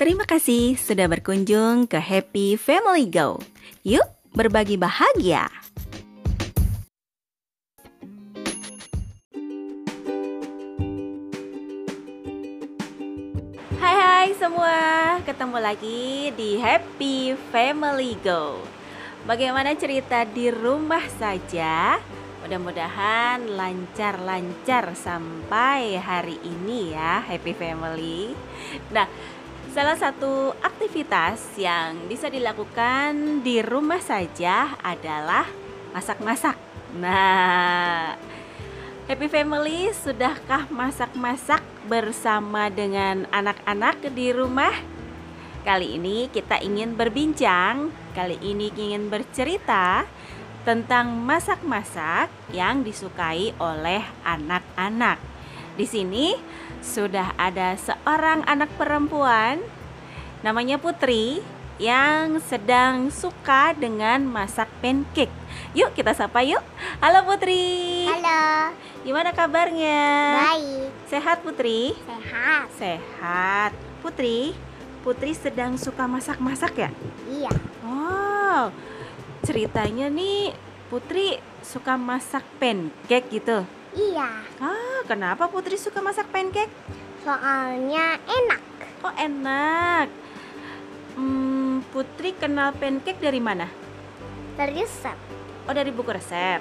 Terima kasih sudah berkunjung ke Happy Family Go. Yuk, berbagi bahagia. Hai hai semua, ketemu lagi di Happy Family Go. Bagaimana cerita di rumah saja? Mudah-mudahan lancar-lancar sampai hari ini ya, Happy Family. Nah, salah satu aktivitas yang bisa dilakukan di rumah saja adalah masak-masak. Nah, Happy Family, sudahkah masak-masak bersama dengan anak-anak di rumah? Kali ini kita ingin berbincang, kali ini ingin bercerita tentang masak-masak yang disukai oleh anak-anak. Di sini sudah ada seorang anak perempuan namanya Putri yang sedang suka dengan masak pancake. Yuk kita sapa yuk. Halo Putri. Halo, Gimana kabarnya? baik, Sehat Putri? sehat. Sehat. Putri, Putri sedang suka masak-masak ya? Iya, Wow, ceritanya nih Putri suka masak pancake gitu. Iya. Ah, kenapa Putri suka masak pancake? Soalnya enak. Oh, enak. Hmm, Putri kenal pancake dari mana? Dari resep. Oh, dari buku resep.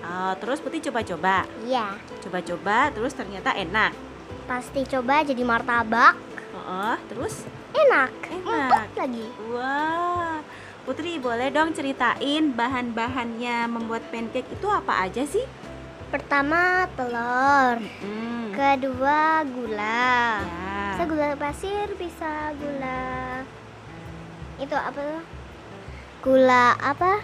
Oh, terus Putri coba-coba. Iya, Coba-coba, terus ternyata enak. pasti coba jadi martabak. Oh, terus Enak. enak. Empuk lagi. Wah, Putri boleh dong ceritain bahan-bahannya membuat pancake itu apa aja sih? Pertama telur, Hmm, kedua gula. ya. Bisa gula pasir, bisa gula itu apa tuh? Gula apa?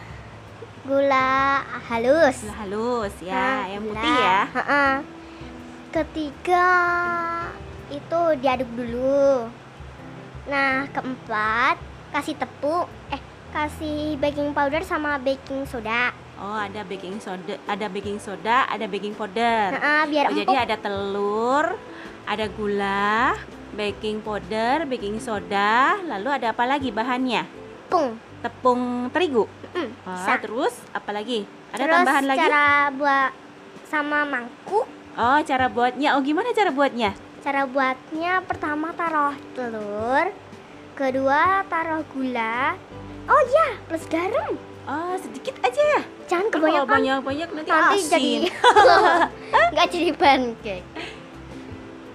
Gula halus. Gula halus ya, Nah, yang gula. putih ya. Ha-ha. Ketiga itu diaduk dulu. Nah, keempat kasih tepung, eh kasih baking powder sama baking soda. Oh, ada baking soda, ada baking soda, ada baking powder. Nah, biar Oh, empuk. jadi ada telur, ada gula, baking powder, baking soda, lalu ada apa lagi bahannya? Tepung. Tepung terigu. Mm, bisa. terus apa lagi? Ada Terus tambahan lagi? cara buat sama mangkuk. Oh, cara buatnya. Oh, gimana cara buatnya? Cara buatnya pertama taruh telur, kedua taruh gula. Oh iya, plus garam. Kan Kalau kebanyakan. banyak-banyak nanti, Nanti asin. jadi nggak jadi pancake.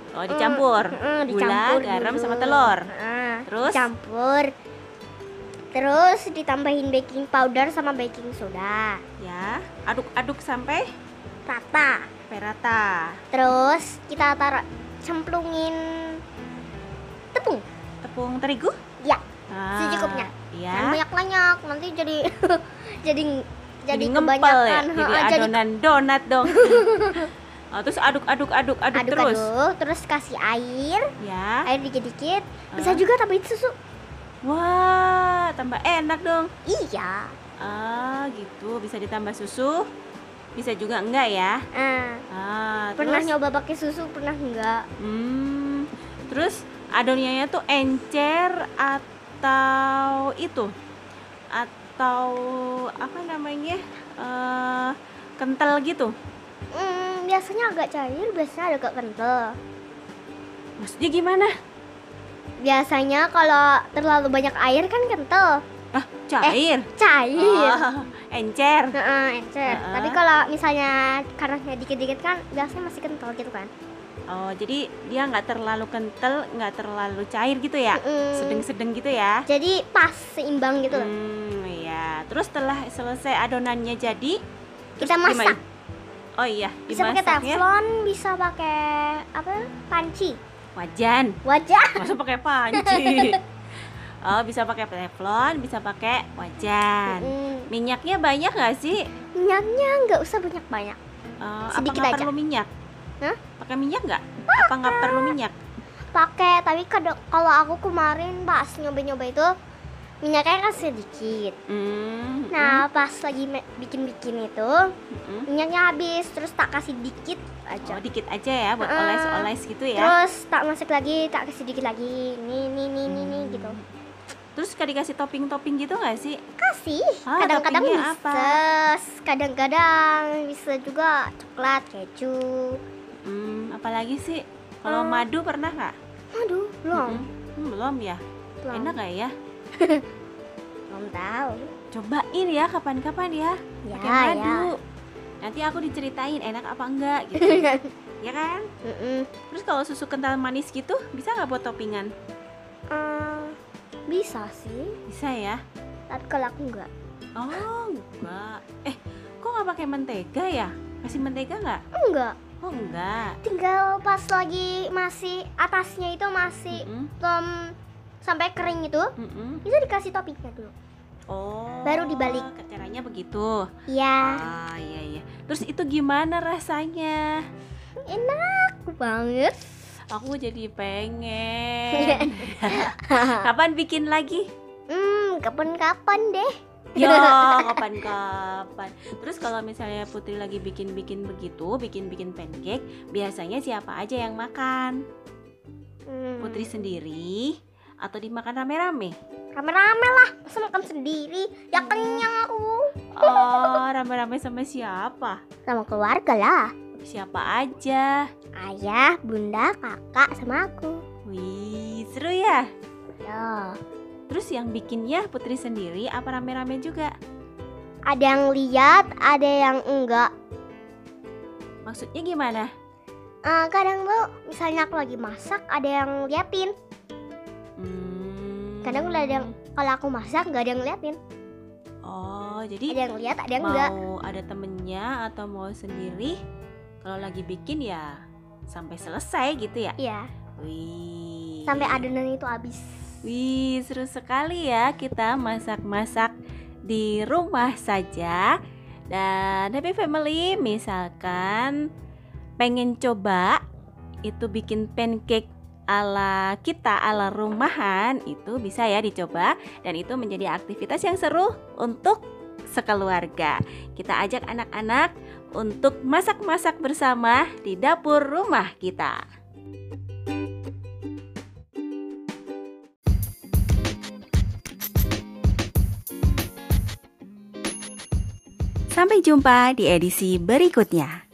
Oh, dicampur. Mm, mm, Gula, dicampur garam dulu. sama telur. Nah, Terus? campur. Terus ditambahin baking powder sama baking soda. Ya, aduk-aduk sampai Rata. perata. Terus kita taruh cemplungin tepung. Tepung terigu? Ya, Ah, secukupnya. Ya. Jangan banyak-banyak, nanti jadi jadi jadi, ngempel ya. Jadi Ha, jadi adonan donat dong. oh, terus aduk-aduk aduk aduk terus. aduk-aduk, terus kasih air, Ya. air dikit-dikit. Bisa Ah. juga tambahin susu. Wah, tambah enak dong. Iya. Ah, gitu. Bisa ditambah susu. Bisa juga enggak ya? Ah, Ah, pernah terus nyoba pakai susu, pernah enggak? Hmm, terus adonannya tuh encer atau itu atau apa namanya eh kental gitu? Hmm, biasanya agak cair, biasanya agak kental. Maksudnya gimana? Biasanya kalau terlalu banyak air kan kental. Ah, cair. Cair. Oh, encer. Heeh, encer. Heeh. Tapi kalau misalnya karena dikit-dikit kan biasanya masih kental gitu kan. Oh, jadi dia nggak terlalu kental, nggak terlalu cair gitu ya? Mm-mm. Sedang-sedang gitu ya? Jadi pas seimbang gitu loh. Hmm, Terus setelah selesai adonannya jadi, Kita terus masak. gimana? Oh iya, Bisa pakai dimasaknya teflon, bisa pakai apa? Panci. wajan. Wajah. Masa pakai panci? oh, bisa pakai teflon, bisa pakai wajan. Mm-mm. Minyaknya banyak nggak sih? Minyaknya nggak usah banyak-banyak. Eh, Sedikit apa aja. perlu minyak? Hah? Pakai minyak nggak? Apa nggak perlu minyak? Pakai, tapi kalau aku kemarin pas nyoba-nyoba itu minyaknya kasih sedikit. Hmm, Nah, pas lagi bikin-bikin itu, mm-mm. minyaknya habis, terus tak kasih dikit aja. Oh, dikit aja ya buat Heeh. oles-oles gitu ya. Terus tak masuk lagi, tak kasih dikit lagi. Nih, nih, nih, nih, nih Hmm. gitu. Terus kayak dikasih topping-topping gitu nggak sih? Kasih. Ah, Kadang-kadang bisa, apa? kadang-kadang bisa juga coklat, keju. Hmm, apalagi sih? Kalau Hmm. madu pernah nggak? Aduh, belum. Mm-mm. Hmm, belum ya. Belum. Enak nggak ya? Belum tahu. Cobain ya kapan-kapan ya. Ya, Pakai madu. Nanti aku diceritain enak apa enggak gitu. ya. ya kan? Mm-mm. Terus kalau susu kental manis gitu bisa nggak buat toppingan? Eh, bisa sih, Bisa ya. tapi kalau aku enggak. Oh enggak. Eh kok nggak pakai mentega ya? Kasih mentega nggak? Enggak. Oh enggak. Tinggal pas lagi masih atasnya itu masih Mm-mm, belum sampai kering itu, mm-mm. bisa dikasih toppingnya dulu. Oh. Baru dibalik. Caranya begitu. Iya, Ah iya iya. Terus itu gimana rasanya? enak banget. Aku jadi pengen. Kapan bikin lagi? Hmm, kapan-kapan deh. Ya, kapan-kapan. Terus kalau misalnya Putri lagi bikin-bikin begitu, bikin-bikin pancake, biasanya siapa aja yang makan? Hmm, Putri sendiri atau dimakan rame-rame? Rame-rame lah, masa makan sendiri? Ya kenyang aku. Oh, rame-rame sama siapa? Sama keluarga lah. Siapa aja? Ayah, bunda, kakak, sama aku. Wih, seru ya. Ya. Terus yang bikinnya Putri sendiri apa rame-rame juga? Ada yang lihat, ada yang enggak. Maksudnya gimana? Eh, kadang tuh misalnya aku lagi masak ada yang liatin. Kadang udah ada yang kalau aku masak nggak ada yang liatin Oh, ada jadi yang lihat ada yang mau enggak ada temennya atau mau sendiri? Kalau lagi bikin ya sampai selesai gitu ya? iya Wih. sampai adonan itu habis Wih, seru sekali ya kita masak-masak di rumah saja. Dan Happy Family misalkan pengen coba itu bikin pancake ala kita ala rumahan itu bisa ya dicoba dan itu menjadi aktivitas yang seru untuk sekeluarga. Kita ajak anak-anak untuk masak-masak bersama di dapur rumah kita. Sampai jumpa di edisi berikutnya.